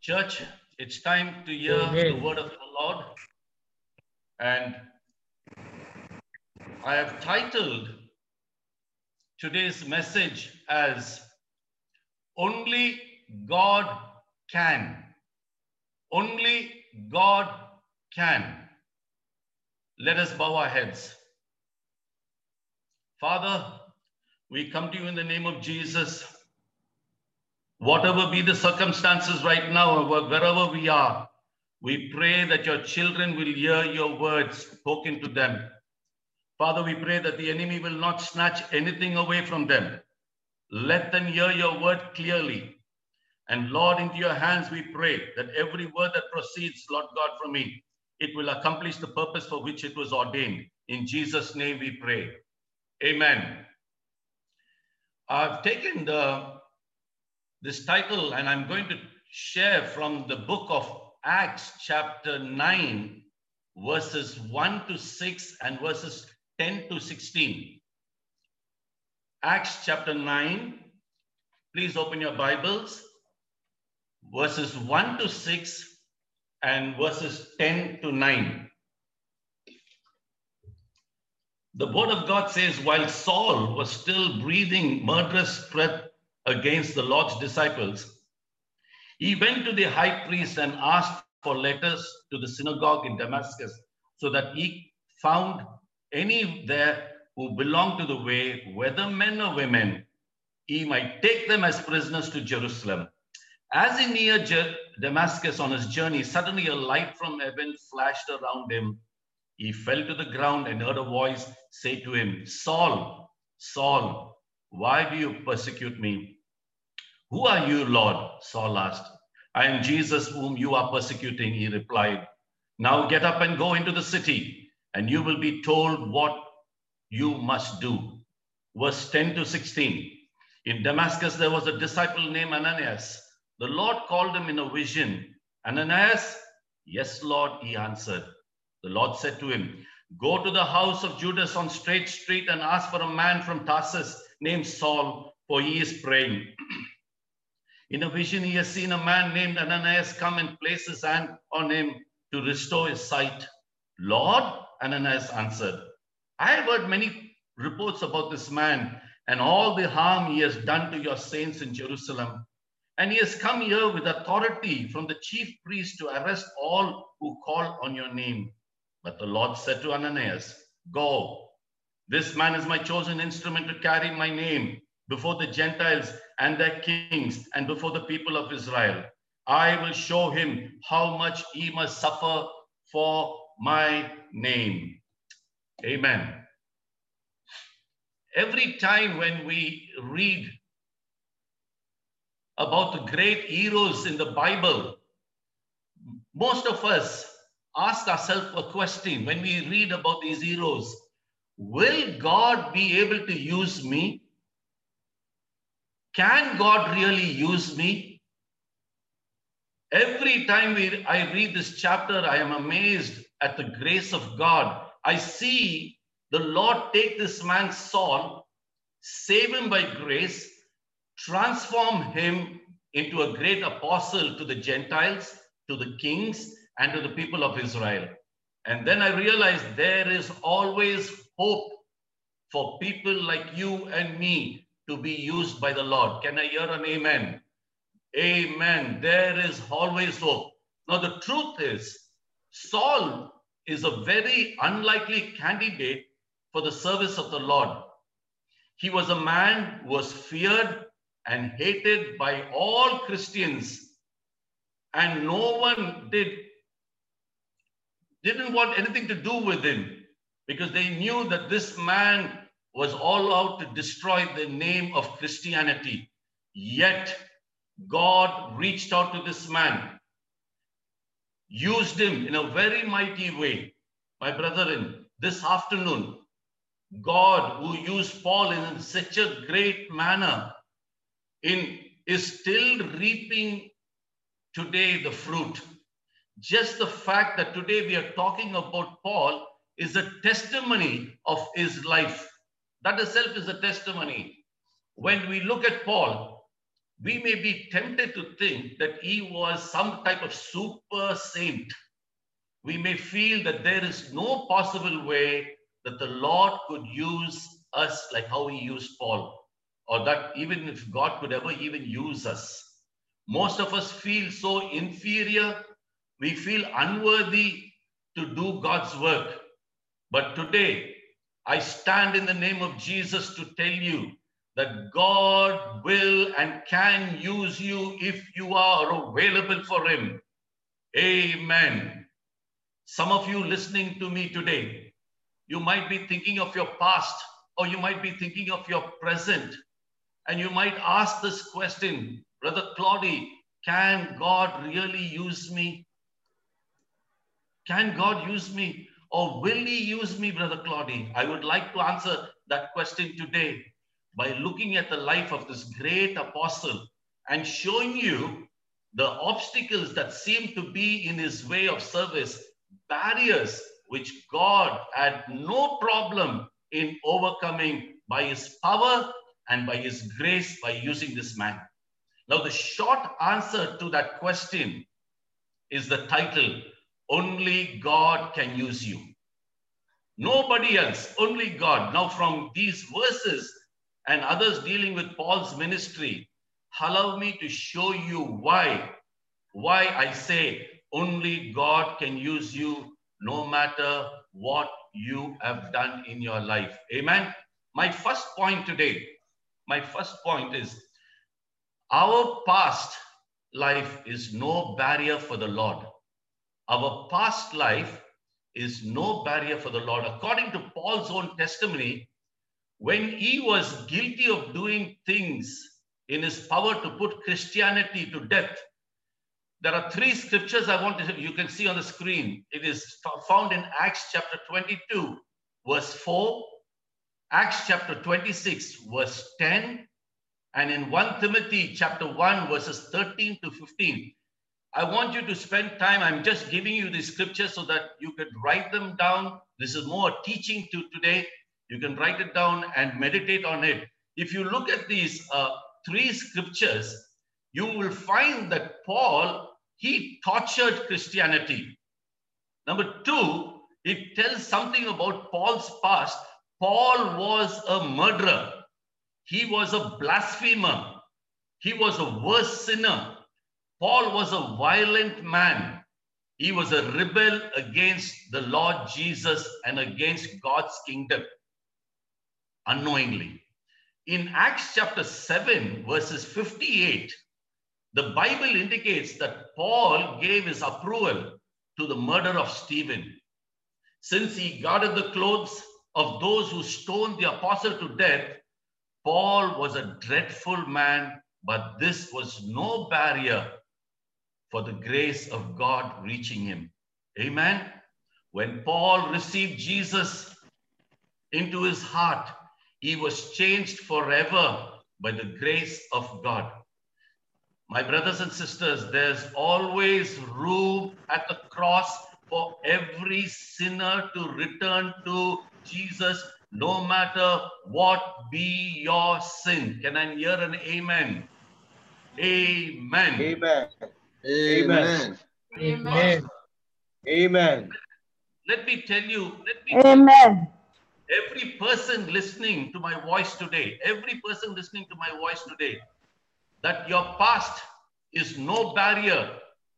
Church, it's time to hear Amen. the word of the Lord. And I have titled today's message as Only God Can. Only God Can. Let us bow our heads. Father, we come to you in the name of Jesus. Whatever be the circumstances right now, wherever we are, we pray that your children will hear your words spoken to them. Father, we pray that the enemy will not snatch anything away from them. Let them hear your word clearly. And Lord, into your hands we pray that every word that proceeds, Lord God, from me, it will accomplish the purpose for which it was ordained. In Jesus' name we pray. Amen. I've taken the this title and I'm going to share from the book of Acts, chapter 9, verses 1 to 6 and verses 10 to 16. Acts chapter 9, please open your Bibles, verses 1 to 6 and verses 10 to 9. The word of God says, while Saul was still breathing murderous threat against the Lord's disciples, he went to the high priest and asked for letters to the synagogue in Damascus so that he found any there who belonged to the way, whether men or women, he might take them as prisoners to Jerusalem. As he neared Damascus on his journey, suddenly a light from heaven flashed around him. He fell to the ground and heard a voice say to him, Saul, Saul, why do you persecute me? Who are you, Lord? Saul asked. I am Jesus whom you are persecuting, he replied. Now get up and go into the city, and you will be told what you must do. Verse 10 to 16. In Damascus, there was a disciple named Ananias. The Lord called him in a vision. Ananias, yes, Lord, he answered. The Lord said to him, Go to the house of Judas on Straight Street and ask for a man from Tarsus named Saul, for he is praying. In a vision, he has seen a man named Ananias come and place his hand on him to restore his sight. Lord, Ananias answered, I have heard many reports about this man and all the harm he has done to your saints in Jerusalem. And he has come here with authority from the chief priest to arrest all who call on your name. But the Lord said to Ananias, Go. This man is my chosen instrument to carry my name before the Gentiles and their kings and before the people of Israel. I will show him how much he must suffer for my name. Amen. Every time when we read about the great heroes in the Bible, most of us ask ourselves a question when we read about these heroes Will God be able to use me? Can God really use me? Every time we, I read this chapter, I am amazed at the grace of God. I see the Lord take this man Saul, save him by grace, transform him into a great apostle to the Gentiles, to the kings, and to the people of Israel. And then I realized there is always hope for people like you and me to be used by the Lord. Can I hear an amen? Amen. There is always hope. Now, the truth is, Saul is a very unlikely candidate for the service of the Lord. He was a man who was feared and hated by all Christians, and no one did didn't want anything to do with him because they knew that this man was all out to destroy the name of Christianity. Yet God reached out to this man, used him in a very mighty way. My brethren, this afternoon, God, who used Paul in such a great manner, in is still reaping today the fruit. Just the fact that today we are talking about Paul is a testimony of his life. That itself is a testimony. When we look at Paul, we may be tempted to think that he was some type of super saint. We may feel that there is no possible way that the Lord could use us like how he used Paul, or that even if God could ever even use us. Most of us feel so inferior, we feel unworthy to do God's work. But today, I stand in the name of Jesus to tell you that God will and can use you if you are available for Him. Amen. Some of you listening to me today, you might be thinking of your past or you might be thinking of your present. And you might ask this question, Brother Claudy, can God really use me? Can God use me? Or will He use me, Brother Claudy? I would like to answer that question today by looking at the life of this great apostle and showing you the obstacles that seem to be in his way of service, barriers which God had no problem in overcoming by his power and by his grace by using this man. Now, the short answer to that question is the title Only God Can Use You. Nobody else, only God. Now, from these verses, and others dealing with Paul's ministry, allow me to show you why, why I say only God can use you no matter what you have done in your life. Amen. My first point today, my first point is our past life is no barrier for the Lord. Our past life is no barrier for the Lord. According to Paul's own testimony, when he was guilty of doing things in his power to put Christianity to death, there are three scriptures I want to, you can see on the screen. It is found in Acts chapter 22, verse 4, Acts chapter 26, verse 10, and in 1 Timothy chapter 1, verses 13 to 15. I want you to spend time. I'm just giving you the scriptures so that you could write them down. This is more teaching to today. You can write it down and meditate on it. If you look at these uh, three scriptures, you will find that Paul, he tortured Christianity. Number two, it tells something about Paul's past. Paul was a murderer. He was a blasphemer. He was a worse sinner. Paul was a violent man. He was a rebel against the Lord Jesus and against God's kingdom unknowingly. In Acts chapter 7, verses 58, the Bible indicates that Paul gave his approval to the murder of Stephen. Since he guarded the clothes of those who stoned the apostle to death, Paul was a dreadful man, but this was no barrier for the grace of God reaching him. Amen. When Paul received Jesus into his heart, he was changed forever by the grace of God. My brothers and sisters, there's always room at the cross for every sinner to return to Jesus, no matter what be your sin. Can I hear an amen? Amen. Amen. Amen. Amen. Amen. Let me tell you, let me Amen. every person listening to my voice today, every person listening to my voice today, that your past is no barrier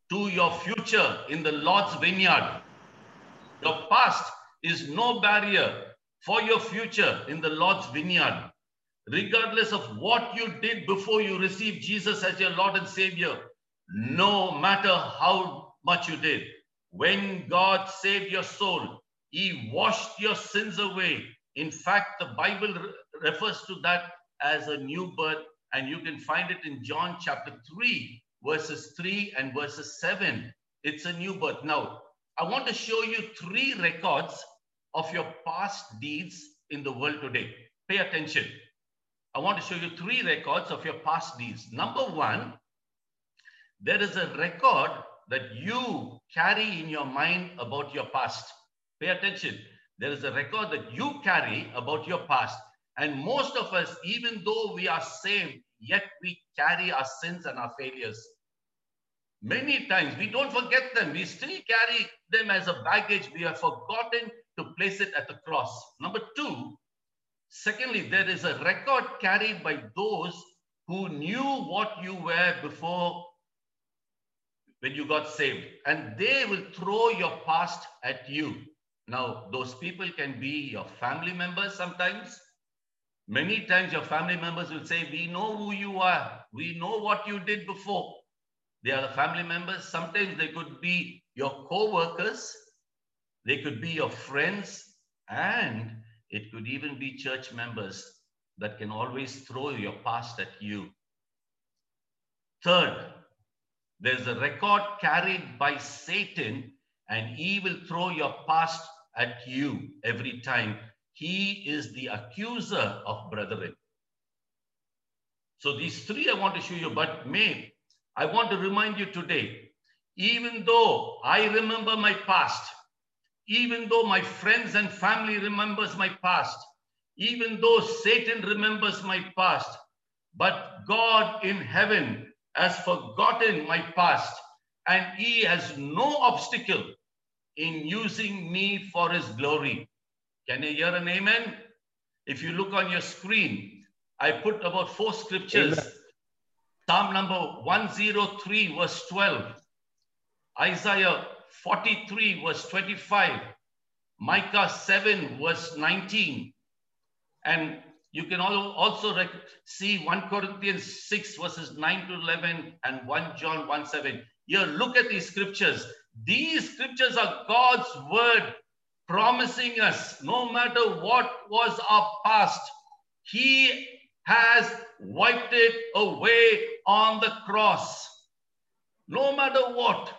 to your future in the Lord's vineyard. Your past is no barrier for your future in the Lord's vineyard. Regardless of what you did before you received Jesus as your Lord and Savior, no matter how much you did, when God saved your soul, He washed your sins away. In fact, the Bible re- refers to that as a new birth, and you can find it in John chapter 3, verses 3 and verses 7. It's a new birth. Now, I want to show you three records of your past deeds in the world today. Pay attention. I want to show you three records of your past deeds. Number one, there is a record that you carry in your mind about your past. Pay attention. There is a record that you carry about your past. And most of us, even though we are saved, yet we carry our sins and our failures. Many times we don't forget them. We still carry them as a baggage. We have forgotten to place it at the cross. Number two, secondly, there is a record carried by those who knew what you were before when you got saved, and they will throw your past at you. Now, those people can be your family members sometimes. Many times, your family members will say, We know who you are, we know what you did before. They are the family members. Sometimes they could be your co workers, they could be your friends, and it could even be church members that can always throw your past at you. Third, there's a record carried by Satan, and he will throw your past at you every time. He is the accuser of brethren. So these three I want to show you, but may I want to remind you today, even though I remember my past, even though my friends and family remembers my past, even though Satan remembers my past, but God in heaven has forgotten my past and he has no obstacle in using me for his glory. Can you hear an amen? If you look on your screen, I put about four scriptures. Amen. Psalm number 103, verse 12. Isaiah 43, verse 25. Micah 7, verse 19. And you can also see 1 Corinthians 6, verses 9 to 11, and 1 John 1 7. Here, look at these scriptures. These scriptures are God's word promising us no matter what was our past, He has wiped it away on the cross. No matter what,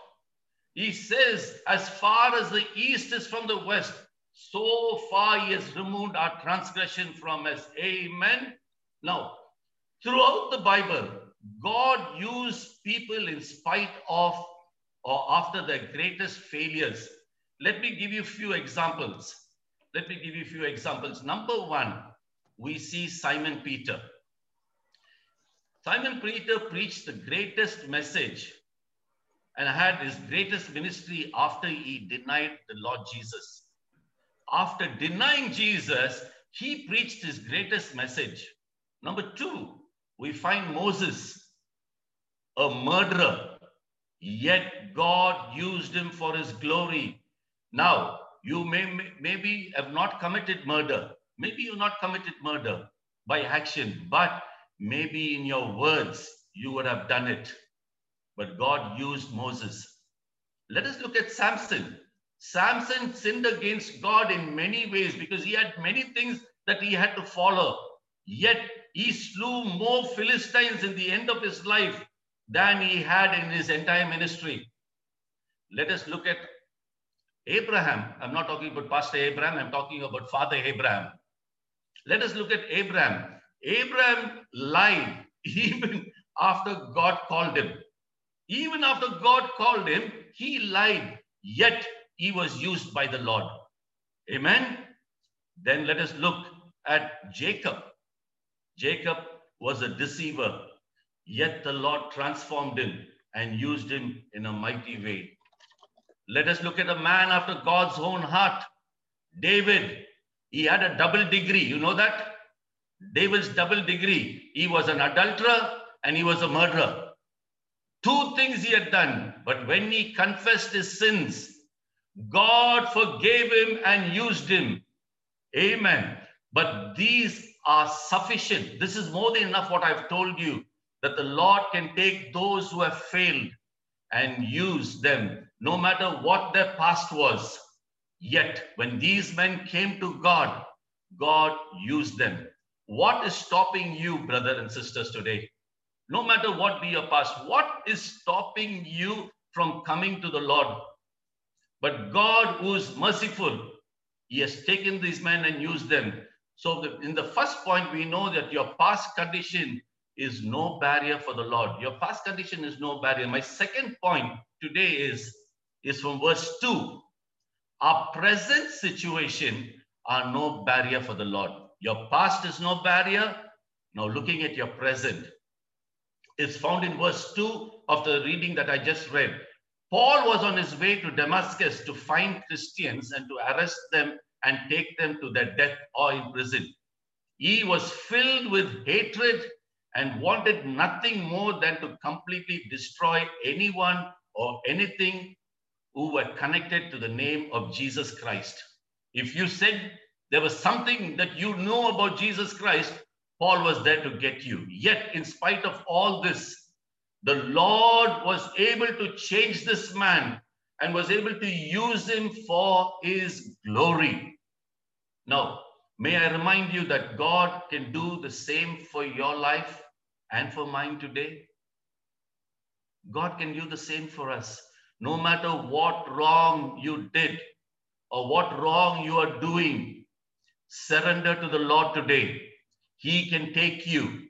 He says, as far as the east is from the west, so far He has removed our transgression from us. Amen. Now, throughout the Bible, God used people in spite of or after their greatest failures. Let me give you a few examples. Let me give you a few examples. Number one, we see Simon Peter. Simon Peter preached the greatest message and had his greatest ministry after he denied the Lord Jesus. After denying Jesus, he preached his greatest message. Number two, we find Moses, a murderer, yet God used him for his glory. Now, you may maybe have not committed murder. Maybe you not committed murder by action, but maybe in your words you would have done it. But God used Moses. Let us look at Samson. Samson sinned against God in many ways because he had many things that he had to follow. Yet he slew more Philistines in the end of his life than he had in his entire ministry. Let us look at Abraham. I'm not talking about Pastor Abraham, I'm talking about Father Abraham. Let us look at Abraham. Abraham lied even after God called him. Even after God called him, he lied, yet he was used by the Lord. Amen. Then let us look at Jacob. Jacob was a deceiver. Yet the Lord transformed him and used him in a mighty way. Let us look at a man after God's own heart. David, he had a double degree. You know that? David's double degree. He was an adulterer and he was a murderer. Two things he had done. But when he confessed his sins, God forgave him and used him. Amen. But these are sufficient. This is more than enough what I've told you that the Lord can take those who have failed and use them, no matter what their past was. Yet, when these men came to God, God used them. What is stopping you, brother and sisters, today? No matter what be your past, what is stopping you from coming to the Lord? But God, who is merciful, He has taken these men and used them. So, the, in the first point, we know that your past condition is no barrier for the Lord. Your past condition is no barrier. My second point today is, is from verse 2. Our present situation are no barrier for the Lord. Your past is no barrier. Now looking at your present. is found in verse 2 of the reading that I just read. Paul was on his way to Damascus to find Christians and to arrest them and take them to their death or in prison. He was filled with hatred and wanted nothing more than to completely destroy anyone or anything who were connected to the name of Jesus Christ. If you said there was something that you know about Jesus Christ, Paul was there to get you. Yet, in spite of all this, the Lord was able to change this man and was able to use him for his glory. Now, may I remind you that God can do the same for your life and for mine today? God can do the same for us. No matter what wrong you did or what wrong you are doing, surrender to the Lord today. He can take you.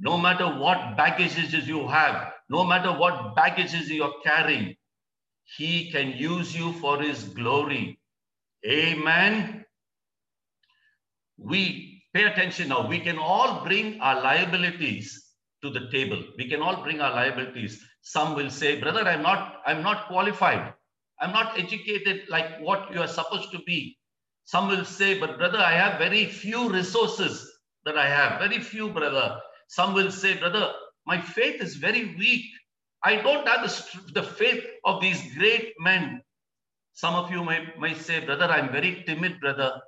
No matter what baggages you have, no matter what baggages you're carrying, He can use you for His glory. Amen. We pay attention now. We can all bring our liabilities to the table. We can all bring our liabilities. Some will say, brother, I'm not, I'm not qualified. I'm not educated like what you are supposed to be. Some will say, but brother, I have very few resources that I have. Very few, brother. Some will say, brother, my faith is very weak. I don't have the, the faith of these great men. Some of you may, may say, brother, I'm very timid, brother.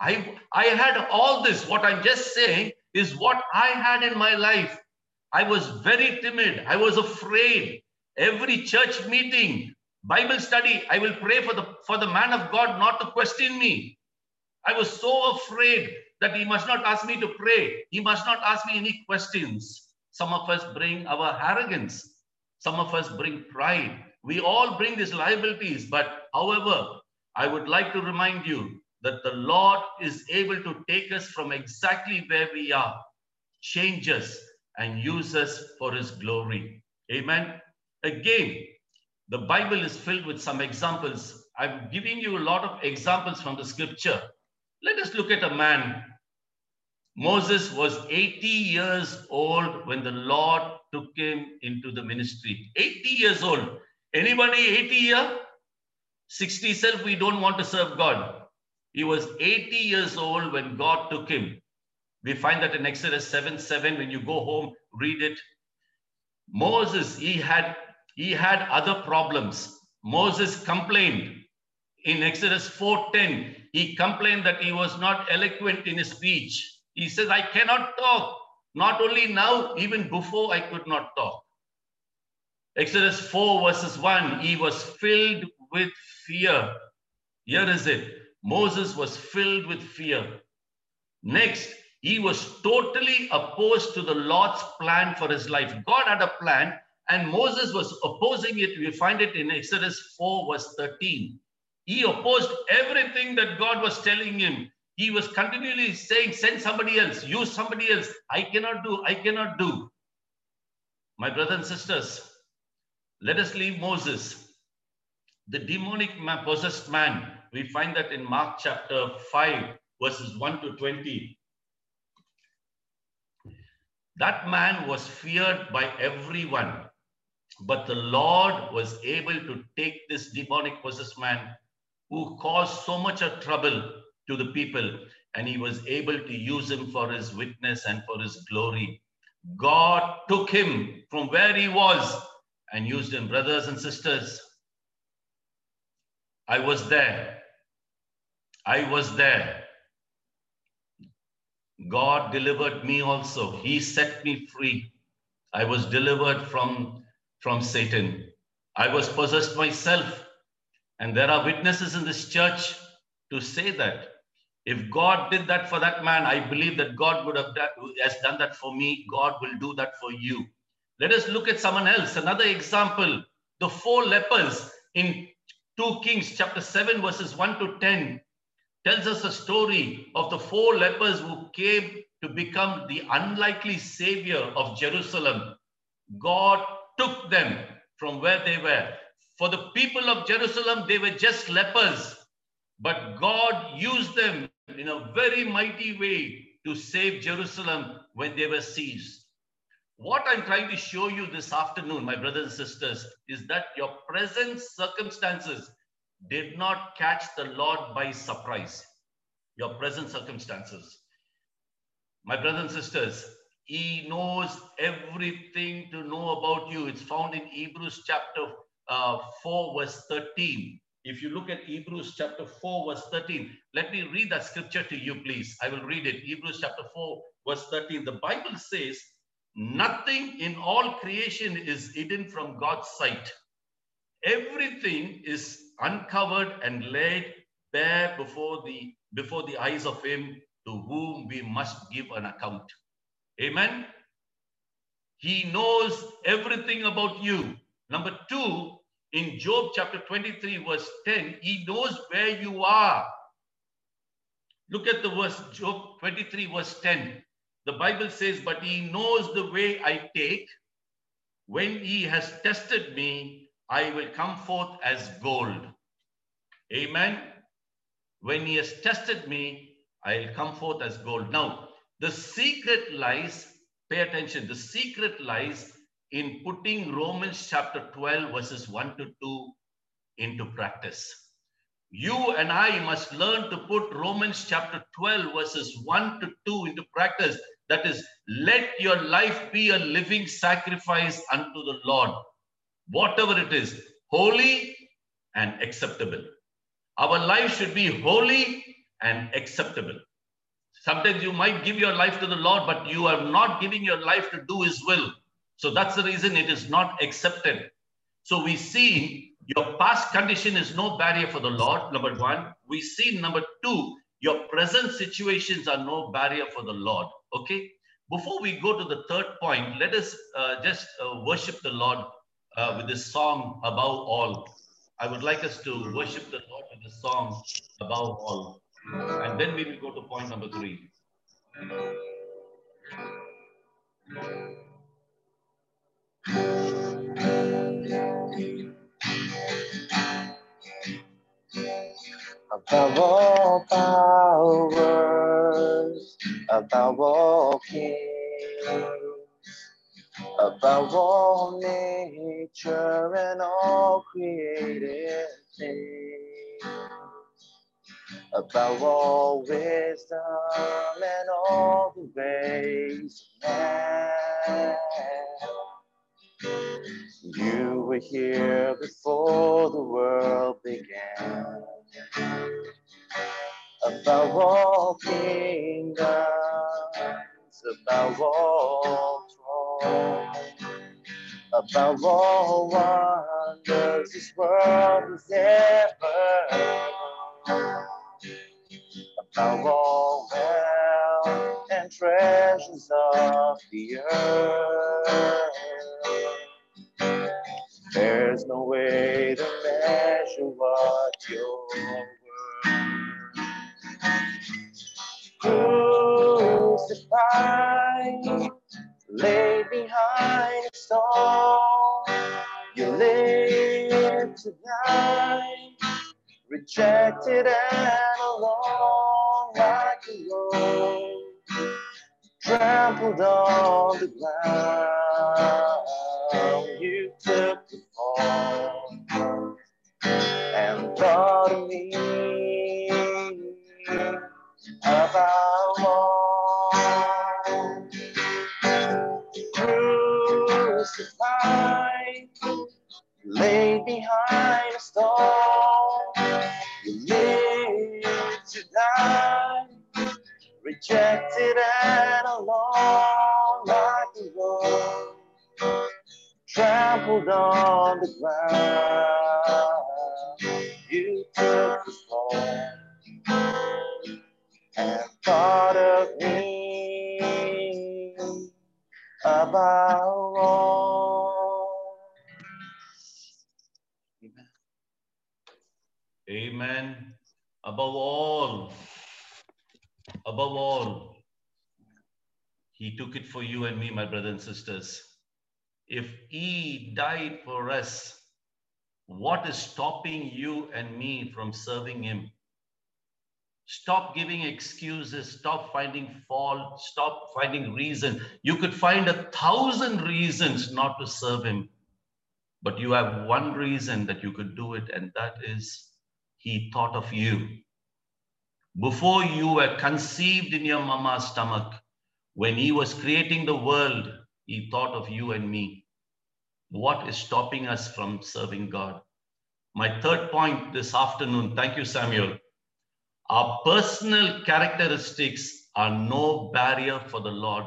I, I had all this. What I'm just saying is what I had in my life. I was very timid. I was afraid. Every church meeting, Bible study, I will pray for the, for the man of God not to question me. I was so afraid that he must not ask me to pray. He must not ask me any questions. Some of us bring our arrogance. Some of us bring pride. We all bring these liabilities. But however, I would like to remind you that the Lord is able to take us from exactly where we are, change us, and use us for his glory. Amen. Again, the Bible is filled with some examples. I'm giving you a lot of examples from the scripture. Let us look at a man. Moses was 80 years old when the Lord took him into the ministry. 80 years old. Anybody 80 year? 60 self, we don't want to serve God. He was 80 years old when God took him. We find that in Exodus 7 7, when you go home, read it. Moses, he had he had other problems. Moses complained in Exodus 4:10. He complained that he was not eloquent in his speech. He says, I cannot talk. Not only now, even before I could not talk. Exodus 4, verses 1, he was filled with fear. Here is it. Moses was filled with fear. Next, he was totally opposed to the Lord's plan for his life. God had a plan, and Moses was opposing it. We find it in Exodus 4, verse 13. He opposed everything that God was telling him. He was continually saying, Send somebody else, use somebody else. I cannot do, I cannot do. My brothers and sisters, let us leave Moses. The demonic possessed man, we find that in Mark chapter 5, verses 1 to 20. That man was feared by everyone, but the Lord was able to take this demonic possessed man who caused so much of trouble to the people, and he was able to use him for his witness and for his glory. God took him from where he was and used him. Brothers and sisters, I was there. I was there. God delivered me also. He set me free. I was delivered from, from Satan. I was possessed myself. And there are witnesses in this church to say that. If God did that for that man, I believe that God would have done, has done that for me. God will do that for you. Let us look at someone else. Another example, the four lepers in 2 Kings chapter 7 verses 1 to 10 tells us a story of the four lepers who came to become the unlikely savior of Jerusalem. God took them from where they were. For the people of Jerusalem, they were just lepers, but God used them in a very mighty way to save Jerusalem when they were seized. What I'm trying to show you this afternoon, my brothers and sisters, is that your present circumstances did not catch the Lord by surprise. Your present circumstances. My brothers and sisters, He knows everything to know about you. It's found in Hebrews chapter uh, 4, verse 13. If you look at Hebrews chapter 4, verse 13, let me read that scripture to you, please. I will read it. Hebrews chapter 4, verse 13. The Bible says, Nothing in all creation is hidden from God's sight. Everything is uncovered and laid bare before the before the eyes of him to whom we must give an account. Amen. He knows everything about you. Number two, in Job chapter 23, verse 10, he knows where you are. Look at the verse, Job 23, verse 10. The Bible says, But he knows the way I take. When he has tested me, I will come forth as gold. Amen. When he has tested me, I'll come forth as gold. Now, the secret lies, pay attention, the secret lies in putting Romans chapter 12, verses 1 to 2 into practice. You and I must learn to put Romans chapter 12, verses 1 to 2 into practice. That is, let your life be a living sacrifice unto the Lord, whatever it is, holy and acceptable. Our life should be holy and acceptable. Sometimes you might give your life to the Lord, but you are not giving your life to do His will. So that's the reason it is not accepted. So we see your past condition is no barrier for the Lord, number one. We see number two, your present situations are no barrier for the Lord. Okay. Before we go to the third point, let us uh, just uh, worship the Lord uh, with this song above all. I would like us to worship the Lord with the song above all. And then we will go to point number three. Above all powers, above all kings, above all nature and all created things, above all wisdom and all the ways of man. You were here before the world began. Above all kingdoms, above all thrones, above all wonders this world has ever known. Above all wealth and treasures of the earth. There's no way to measure what your word. Crucified, laid behind a stone. You live to die, rejected and alone like a rose, trampled on the ground. Took the fall and thought of me about all crucified, laid behind a stone. You lived to die, rejected and alone trampled on the ground. You took the fall and thought of me about all. Amen. Above all, above all, He took it for you and me, my brothers and sisters. If He died for us, what is stopping you and me from serving Him? Stop giving excuses. Stop finding fault. Stop finding reason. You could find a thousand reasons not to serve Him. But you have one reason that you could do it, and that is He thought of you. Before you were conceived in your mama's stomach, when He was creating the world, He thought of you and me. What is stopping us from serving God? My third point this afternoon, thank you, Samuel our personal characteristics are no barrier for the Lord.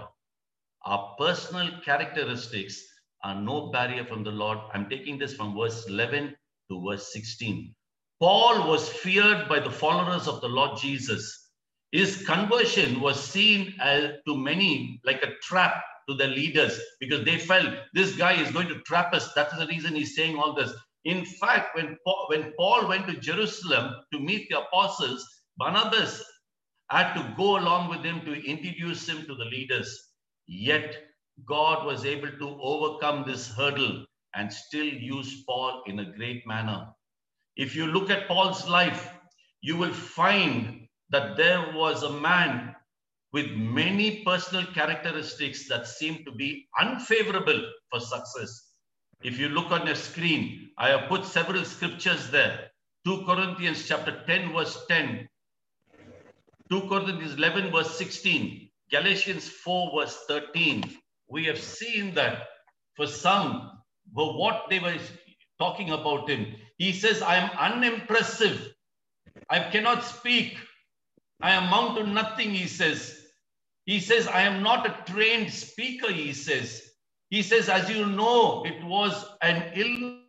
Our personal characteristics are no barrier from the Lord. I'm taking this from verse 11 to verse 16. Paul was feared by the followers of the Lord Jesus. His conversion was seen as, to many like a trap to the leaders because they felt this guy is going to trap us. That's the reason he's saying all this. In fact, when Paul, when Paul went to Jerusalem to meet the apostles, Barnabas had to go along with him to introduce him to the leaders. Yet God was able to overcome this hurdle and still use Paul in a great manner. If you look at Paul's life, you will find that there was a man with many personal characteristics that seem to be unfavorable for success. If you look on your screen, I have put several scriptures there. 2 Corinthians chapter 10, verse 10 2 Corinthians 11, verse 16, Galatians 4, verse 13. We have seen that for some, for what they were talking about him, he says, I am unimpressive. I cannot speak. I amount to nothing, he says. He says, I am not a trained speaker, he says. He says, as you know, it was an ill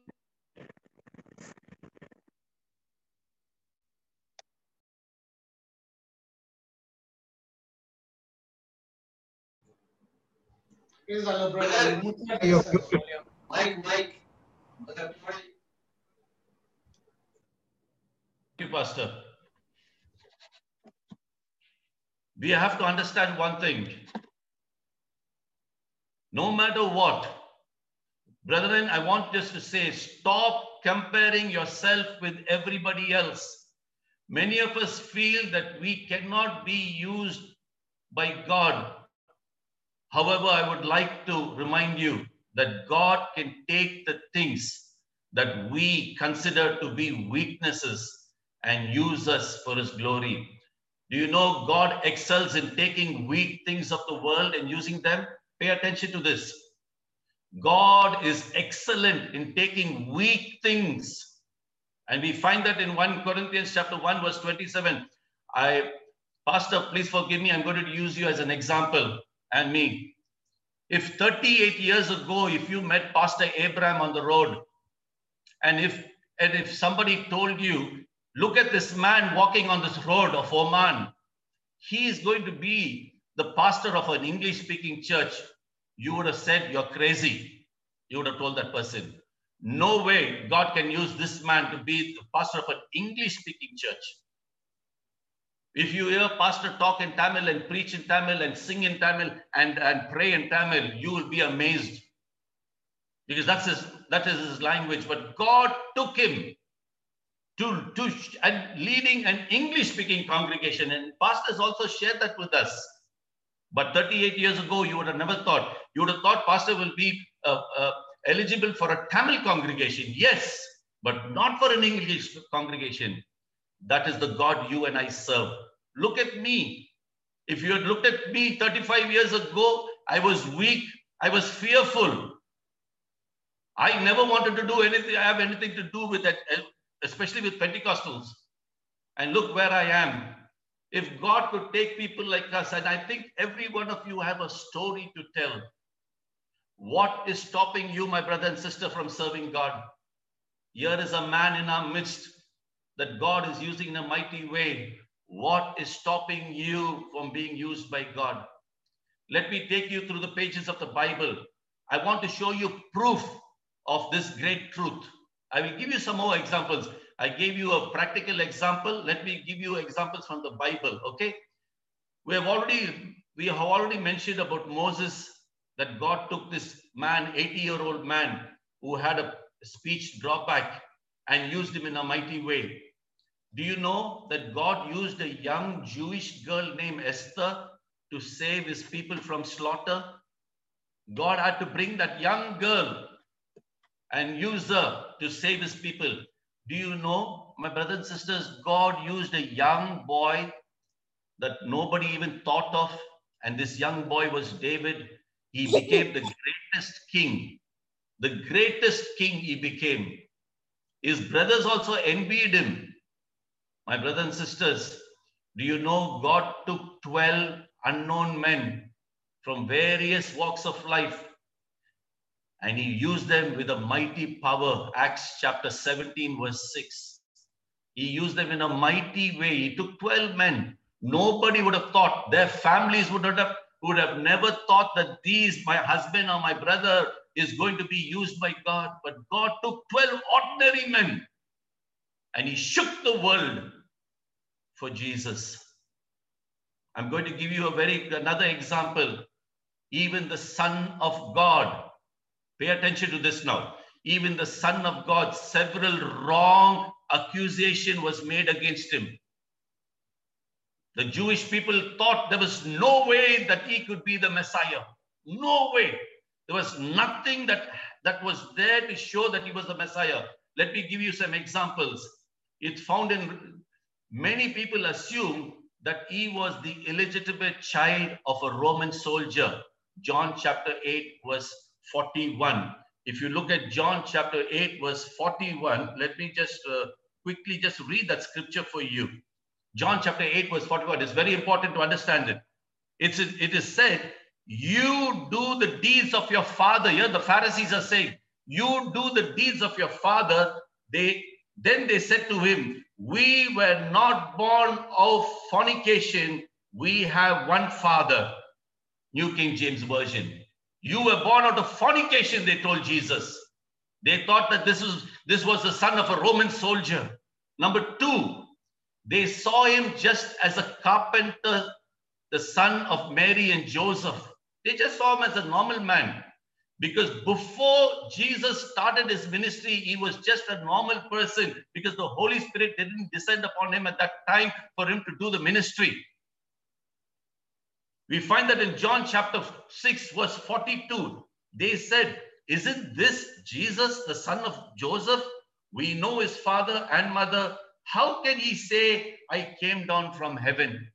Mike, Mike. Thank you, Pastor. We have to understand one thing. No matter what, brethren, I want just to say stop comparing yourself with everybody else. Many of us feel that we cannot be used by God However, I would like to remind you that God can take the things that we consider to be weaknesses and use us for his glory. Do you know God excels in taking weak things of the world and using them? Pay attention to this. God is excellent in taking weak things. And we find that in 1 Corinthians chapter 1, verse 27. I, Pastor, please forgive me. I'm going to use you as an example and me. If 38 years ago, if you met Pastor Abraham on the road, and if and if somebody told you, look at this man walking on this road of Oman, he is going to be the pastor of an English speaking church, you would have said, You're crazy. You would have told that person. No way God can use this man to be the pastor of an English speaking church. If you hear pastor talk in Tamil and preach in Tamil and sing in Tamil and, and pray in Tamil, you will be amazed. Because that's his, that is his language. But God took him to, to and leading an English speaking congregation. And pastors also shared that with us. But 38 years ago, you would have never thought. You would have thought pastor will be uh, uh, eligible for a Tamil congregation. Yes, but not for an English congregation. That is the God you and I serve. Look at me. If you had looked at me 35 years ago, I was weak. I was fearful. I never wanted to do anything, I have anything to do with that, especially with Pentecostals. And look where I am. If God could take people like us, and I think every one of you have a story to tell. What is stopping you, my brother and sister, from serving God? Here is a man in our midst that God is using in a mighty way. What is stopping you from being used by God? Let me take you through the pages of the Bible. I want to show you proof of this great truth. I will give you some more examples. I gave you a practical example. Let me give you examples from the Bible. Okay. We have already we have already mentioned about Moses that God took this man, 80 year old man who had a speech drawback and used him in a mighty way. Do you know that God used a young Jewish girl named Esther to save his people from slaughter? God had to bring that young girl and use her to save his people. Do you know, my brothers and sisters, God used a young boy that nobody even thought of, and this young boy was David. He became the greatest king. The greatest king he became. His brothers also envied him. My brothers and sisters, do you know God took 12 unknown men from various walks of life and he used them with a mighty power. Acts chapter 17, verse 6. He used them in a mighty way. He took 12 men. Nobody would have thought, their families would have, would have never thought that these, my husband or my brother, is going to be used by God. But God took 12 ordinary men and he shook the world for Jesus. I'm going to give you a very another example. Even the Son of God Pay attention to this now. Even the Son of God, several wrong accusation was made against him. The Jewish people thought there was no way that he could be the Messiah. No way. There was nothing that, that was there to show that he was the Messiah. Let me give you some examples. It's found in many people assume that he was the illegitimate child of a Roman soldier. John chapter 8, verse 41. If you look at John chapter 8, verse 41, let me just uh, quickly just read that scripture for you. John chapter 8, verse 41. It's very important to understand it. It's, it is said, You do the deeds of your father. Here the Pharisees are saying, You do the deeds of your father. They then they said to him, We were not born of fornication. We have one father. New King James Version. You were born out of fornication, they told Jesus. They thought that this was, this was the son of a Roman soldier. Number two, they saw him just as a carpenter, the son of Mary and Joseph. They just saw him as a normal man. Because before Jesus started his ministry, he was just a normal person because the Holy Spirit didn't descend upon him at that time for him to do the ministry. We find that in John chapter 6, verse 42, they said, Isn't this Jesus, the son of Joseph? We know his father and mother. How can he say, I came down from heaven?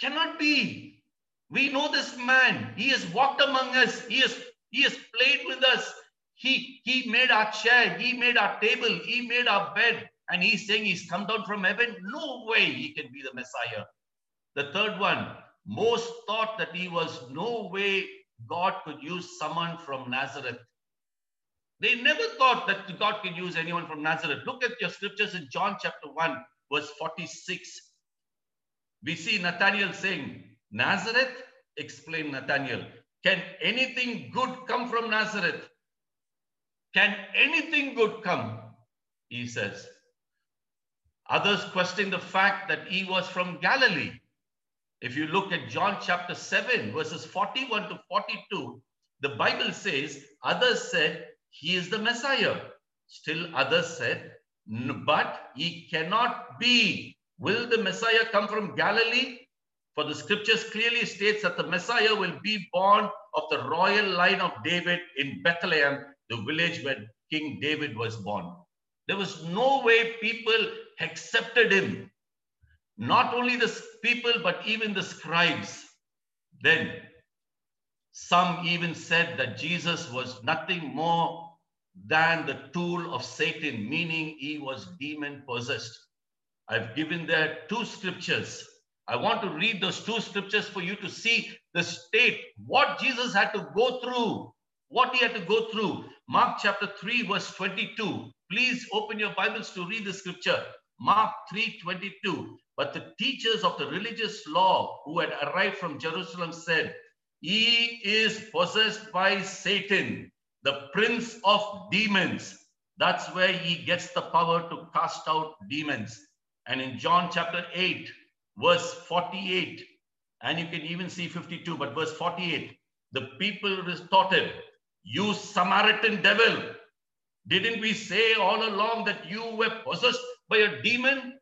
Cannot be. We know this man. He has walked among us. He has, he has played with us. He, he made our chair. He made our table. He made our bed. And he's saying he's come down from heaven. No way he can be the Messiah. The third one, most thought that he was no way God could use someone from Nazareth. They never thought that God could use anyone from Nazareth. Look at your scriptures in John chapter 1, verse 46. We see Nathaniel saying, Nazareth? Explain Nathaniel. Can anything good come from Nazareth? Can anything good come? He says. Others question the fact that he was from Galilee. If you look at John chapter 7, verses 41 to 42, the Bible says, others said, He is the Messiah. Still others said, But he cannot be. Will the Messiah come from Galilee? For the scriptures clearly states that the Messiah will be born of the royal line of David in Bethlehem, the village where King David was born. There was no way people accepted him not only the people, but even the scribes. Then some even said that Jesus was nothing more than the tool of Satan, meaning he was demon possessed. I've given there two scriptures. I want to read those two scriptures for you to see the state, what Jesus had to go through, what he had to go through. Mark chapter 3, verse 22. Please open your Bibles to read the scripture. Mark 3 22. But the teachers of the religious law who had arrived from Jerusalem said, He is possessed by Satan, the prince of demons. That's where he gets the power to cast out demons. And in John chapter 8, verse 48, and you can even see 52, but verse 48, the people retorted, You Samaritan devil, didn't we say all along that you were possessed by a demon?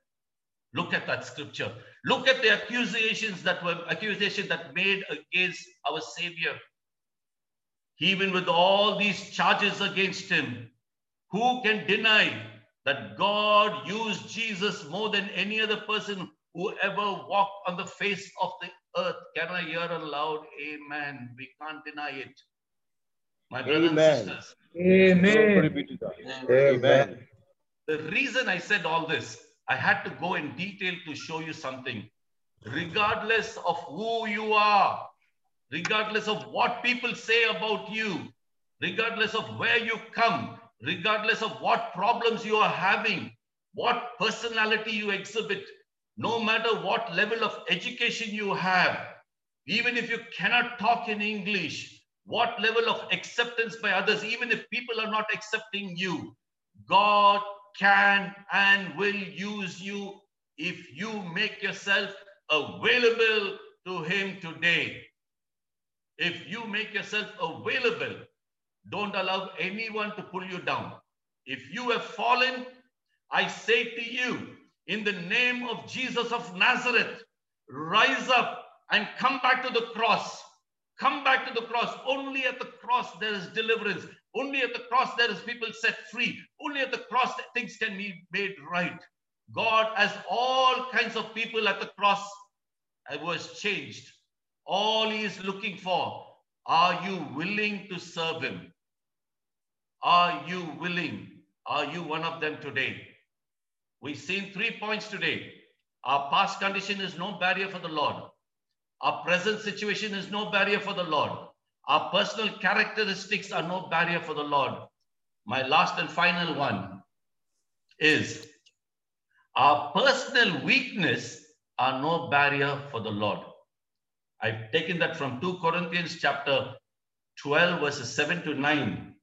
Look at that scripture. Look at the accusations that were accusations that made against our Savior. Even with all these charges against him, who can deny that God used Jesus more than any other person who ever walked on the face of the earth? Can I hear a loud amen? We can't deny it. My brothers Amen. and sisters, Glory Amen. be to God. Amen. Amen. The reason I said all this, I had to go in detail to show you something. Regardless of who you are, regardless of what people say about you, regardless of where you come, regardless of what problems you are having, what personality you exhibit, no matter what level of education you have, even if you cannot talk in English, what level of acceptance by others, even if people are not accepting you, God can and will use you if you make yourself available to Him today. If you make yourself available, don't allow anyone to pull you down. If you have fallen, I say to you, in the name of Jesus of Nazareth, rise up and come back to the cross. Come back to the cross. Only at the cross there is deliverance. Only at the cross there is people set free. Only at the cross things can be made right. God has all kinds of people at the cross I was changed. All he is looking for, are you willing to serve him? Are you willing? Are you one of them today? We've seen three points today. Our past condition is no barrier for the Lord. Our present situation is no barrier for the Lord. Our personal characteristics are no barrier for the Lord. My last and final one is our personal weakness are no barrier for the Lord. I've taken that from 2 Corinthians chapter 12, verses 7 to 9.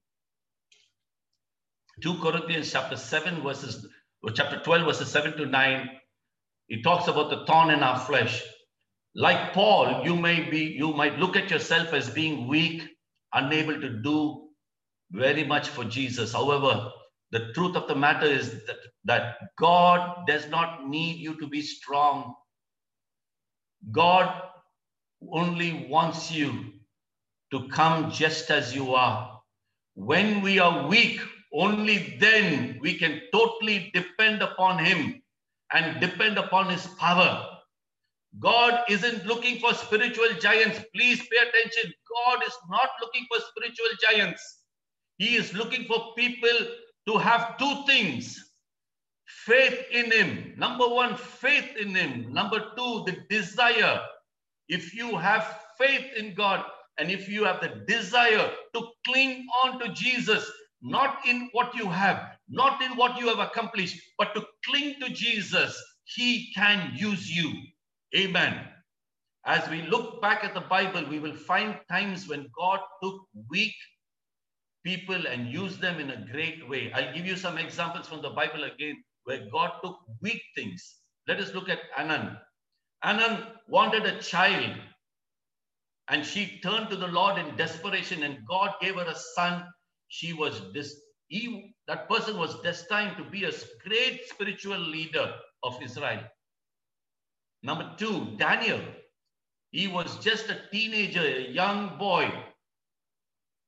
2 Corinthians chapter 7, verses chapter 12, verses 7 to 9. It talks about the thorn in our flesh. Like Paul, you may be, you might look at yourself as being weak, unable to do very much for Jesus. However, the truth of the matter is that, that God does not need you to be strong. God only wants you to come just as you are. When we are weak, only then we can totally depend upon Him and depend upon His power. God isn't looking for spiritual giants. Please pay attention. God is not looking for spiritual giants. He is looking for people to have two things faith in Him. Number one, faith in Him. Number two, the desire. If you have faith in God and if you have the desire to cling on to Jesus, not in what you have, not in what you have accomplished, but to cling to Jesus, He can use you. Amen. As we look back at the Bible, we will find times when God took weak people and used them in a great way. I'll give you some examples from the Bible again where God took weak things. Let us look at Hannah. Hannah wanted a child and she turned to the Lord in desperation and God gave her a son. She was this, he, that person was destined to be a great spiritual leader of Israel. Number two, Daniel. He was just a teenager, a young boy.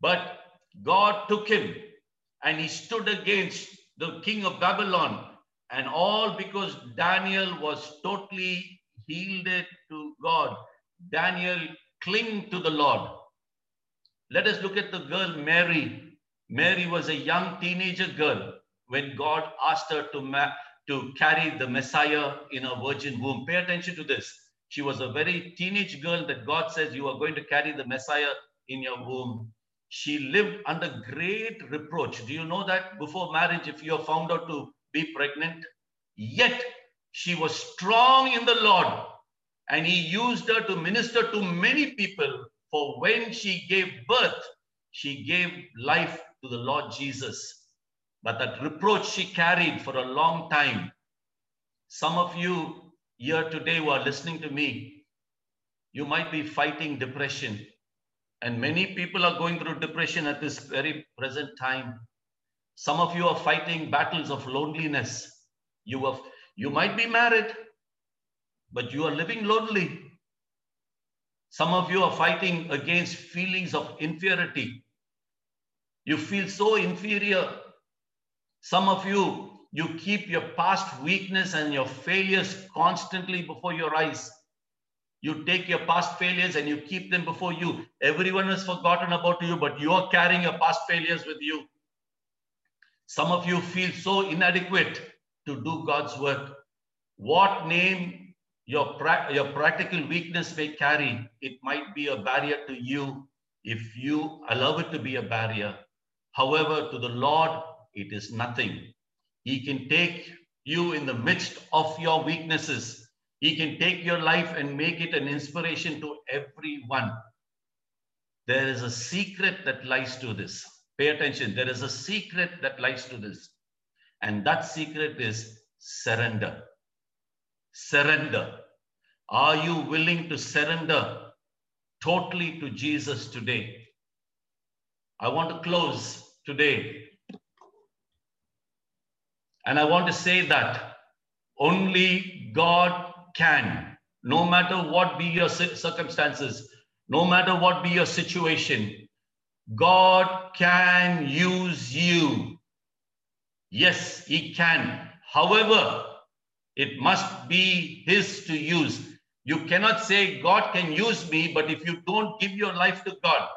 But God took him and he stood against the king of Babylon. And all because Daniel was totally yielded to God. Daniel clinged to the Lord. Let us look at the girl Mary. Mary was a young teenager girl when God asked her to, ma- to carry the Messiah in a virgin womb. Pay attention to this. She was a very teenage girl that God says, You are going to carry the Messiah in your womb. She lived under great reproach. Do you know that before marriage, if you are found out to be pregnant, yet she was strong in the Lord and He used her to minister to many people. For when she gave birth, she gave life to the Lord Jesus. But that reproach she carried for a long time. Some of you here today who are listening to me, you might be fighting depression. And many people are going through depression at this very present time. Some of you are fighting battles of loneliness. You, have, you might be married, but you are living lonely. Some of you are fighting against feelings of inferiority. You feel so inferior. Some of you, you keep your past weakness and your failures constantly before your eyes. You take your past failures and you keep them before you. Everyone has forgotten about you, but you are carrying your past failures with you. Some of you feel so inadequate to do God's work. What name your, pra- your practical weakness may carry, it might be a barrier to you if you allow it to be a barrier. However, to the Lord, it is nothing. He can take you in the midst of your weaknesses. He can take your life and make it an inspiration to everyone. There is a secret that lies to this. Pay attention. There is a secret that lies to this. And that secret is surrender. Surrender. Are you willing to surrender totally to Jesus today? I want to close today. And I want to say that only God can, no matter what be your circumstances, no matter what be your situation, God can use you. Yes, He can. However, it must be His to use. You cannot say, God can use me, but if you don't give your life to God,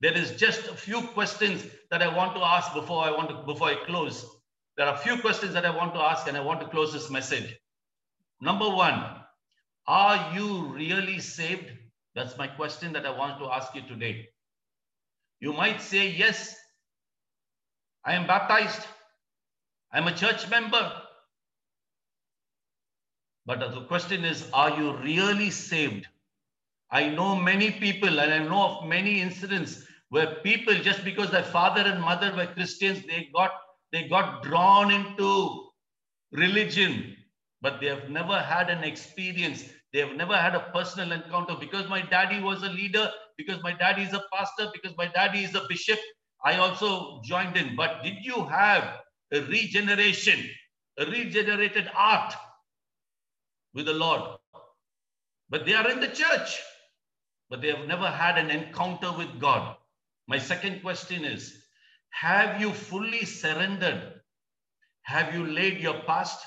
there is just a few questions that I want to ask before I want to before I close. There are a few questions that I want to ask, and I want to close this message. Number one, are you really saved? That's my question that I want to ask you today. You might say, Yes, I am baptized. I'm a church member. But the question is, are you really saved? I know many people, and I know of many incidents where people, just because their father and mother were Christians, they got they got drawn into religion, but they have never had an experience. They have never had a personal encounter. Because my daddy was a leader, because my daddy is a pastor, because my daddy is a bishop, I also joined in. But did you have a regeneration, a regenerated art with the Lord? But they are in the church, but they have never had an encounter with God. My second question is Have you fully surrendered? Have you laid your past,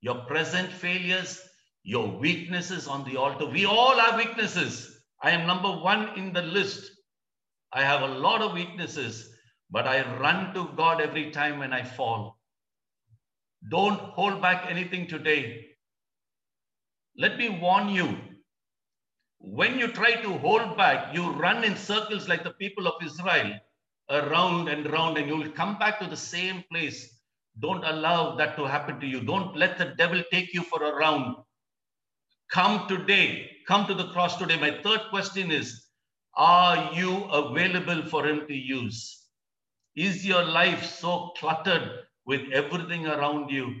your present failures, your weaknesses on the altar? We all have weaknesses. I am number one in the list. I have a lot of weaknesses, but I run to God every time when I fall. Don't hold back anything today. Let me warn you when you try to hold back, you run in circles like the people of Israel, around and around, and you will come back to the same place. Don't allow that to happen to you. Don't let the devil take you for a round. Come today. Come to the cross today. My third question is Are you available for him to use? Is your life so cluttered with everything around you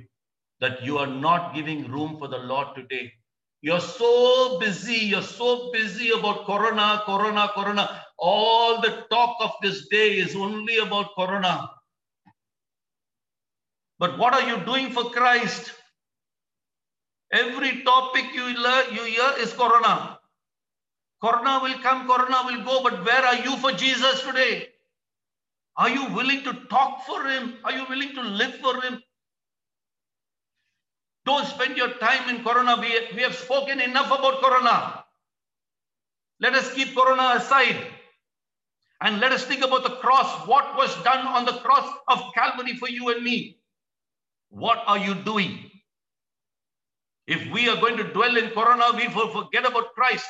that you are not giving room for the Lord today? You're so busy. You're so busy about Corona, Corona, Corona. All the talk of this day is only about Corona. But what are you doing for Christ? Every topic you, learn, you hear is Corona. Corona will come, Corona will go, but where are you for Jesus today? Are you willing to talk for Him? Are you willing to live for Him? Don't spend your time in Corona. We, we have spoken enough about Corona. Let us keep Corona aside and let us think about the cross. What was done on the cross of Calvary for you and me? What are you doing? If we are going to dwell in Corona, we will forget about Christ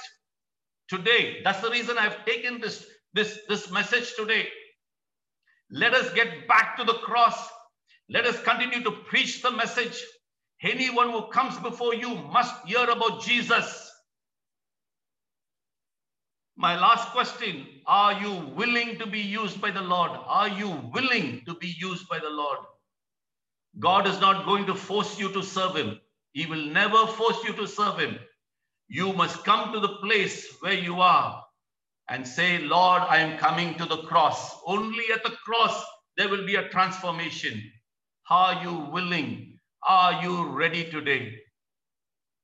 today. That's the reason I've taken this, this, this message today. Let us get back to the cross. Let us continue to preach the message. Anyone who comes before you must hear about Jesus. My last question Are you willing to be used by the Lord? Are you willing to be used by the Lord? God is not going to force you to serve Him, He will never force you to serve Him. You must come to the place where you are and say, Lord, I am coming to the cross. Only at the cross there will be a transformation. Are you willing? Are you ready today?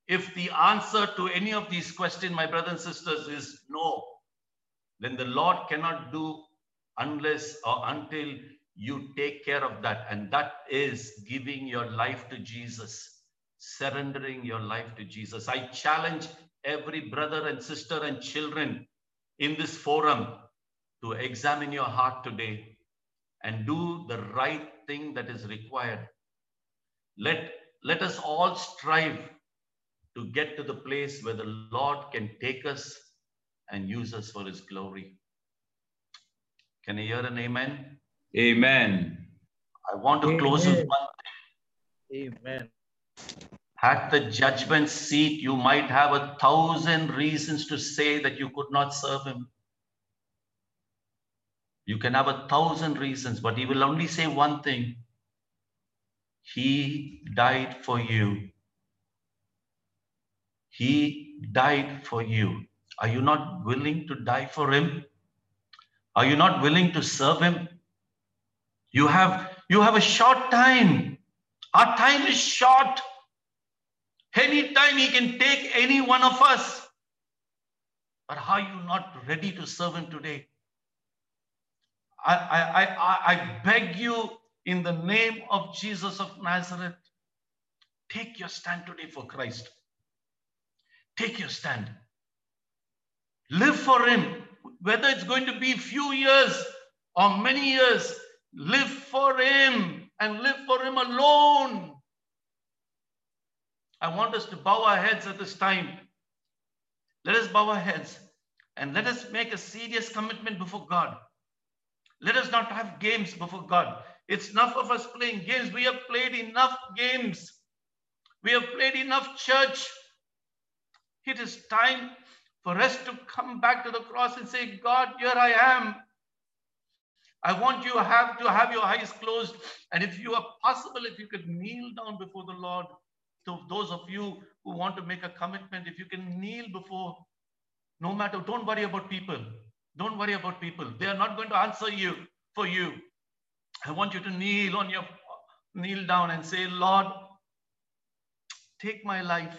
If the answer to any of these questions, my brothers and sisters, is no, then the Lord cannot do unless or until you take care of that. And that is giving your life to Jesus, surrendering your life to Jesus. I challenge every brother and sister and children in this forum to examine your heart today and do the right thing that is required. Let, let us all strive to get to the place where the Lord can take us and use us for his glory. Can I hear an amen? Amen. I want to close with Amen. one Amen. At the judgment seat, you might have a thousand reasons to say that you could not serve him. You can have a thousand reasons, but he will only say one thing He died for you. He died for you. Are you not willing to die for him? Are you not willing to serve him? You have you have a short time. Our time is short. Anytime he can take any one of us. But are you not ready to serve him today? I, I, I, I beg you in the name of Jesus of Nazareth, take your stand today for Christ. Take your stand. Live for him, whether it's going to be few years or many years. Live for him and live for him alone. I want us to bow our heads at this time. Let us bow our heads and let us make a serious commitment before God. Let us not have games before God. It's enough of us playing games. We have played enough games. We have played enough church. It is time for us to come back to the cross and say, God, here I am. I want you have to have your eyes closed. And if you are possible, if you could kneel down before the Lord, to those of you who want to make a commitment, if you can kneel before, no matter, don't worry about people. Don't worry about people. They are not going to answer you for you. I want you to kneel on your kneel down and say, Lord, take my life.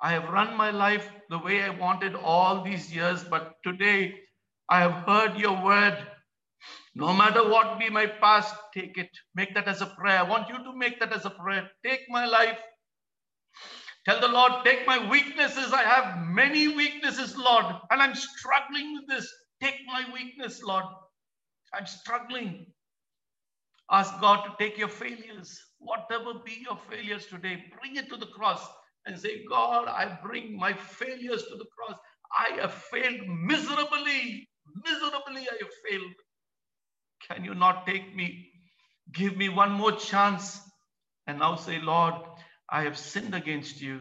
I have run my life the way I wanted all these years, but today I have heard your word. No matter what be my past, take it. Make that as a prayer. I want you to make that as a prayer. Take my life. Tell the Lord, take my weaknesses. I have many weaknesses, Lord, and I'm struggling with this. Take my weakness, Lord. I'm struggling. Ask God to take your failures, whatever be your failures today, bring it to the cross and say, God, I bring my failures to the cross. I have failed miserably. Miserably, I have failed. Can you not take me? Give me one more chance. And now say, Lord, I have sinned against you.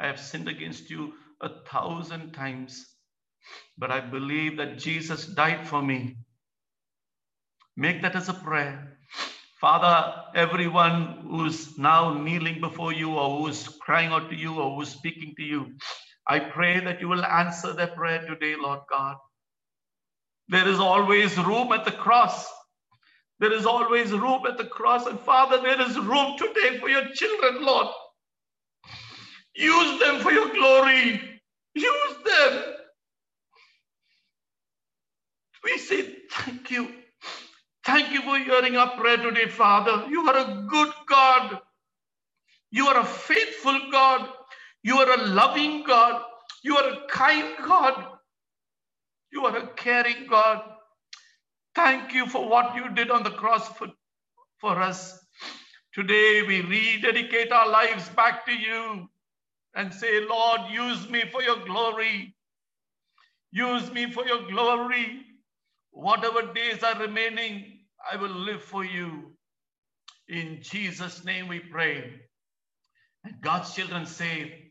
I have sinned against you a thousand times. But I believe that Jesus died for me. Make that as a prayer. Father, everyone who's now kneeling before you or who's crying out to you or who's speaking to you, I pray that you will answer their prayer today, Lord God. There is always room at the cross. There is always room at the cross. And Father, there is room today for your children, Lord. Use them for your glory. Use them. We say thank you. Thank you for hearing our prayer today, Father. You are a good God. You are a faithful God. You are a loving God. You are a kind God. You are a caring God. Thank you for what you did on the cross for, for us. Today we rededicate our lives back to you and say, Lord, use me for your glory. Use me for your glory. Whatever days are remaining, I will live for you. In Jesus' name we pray. And God's children say,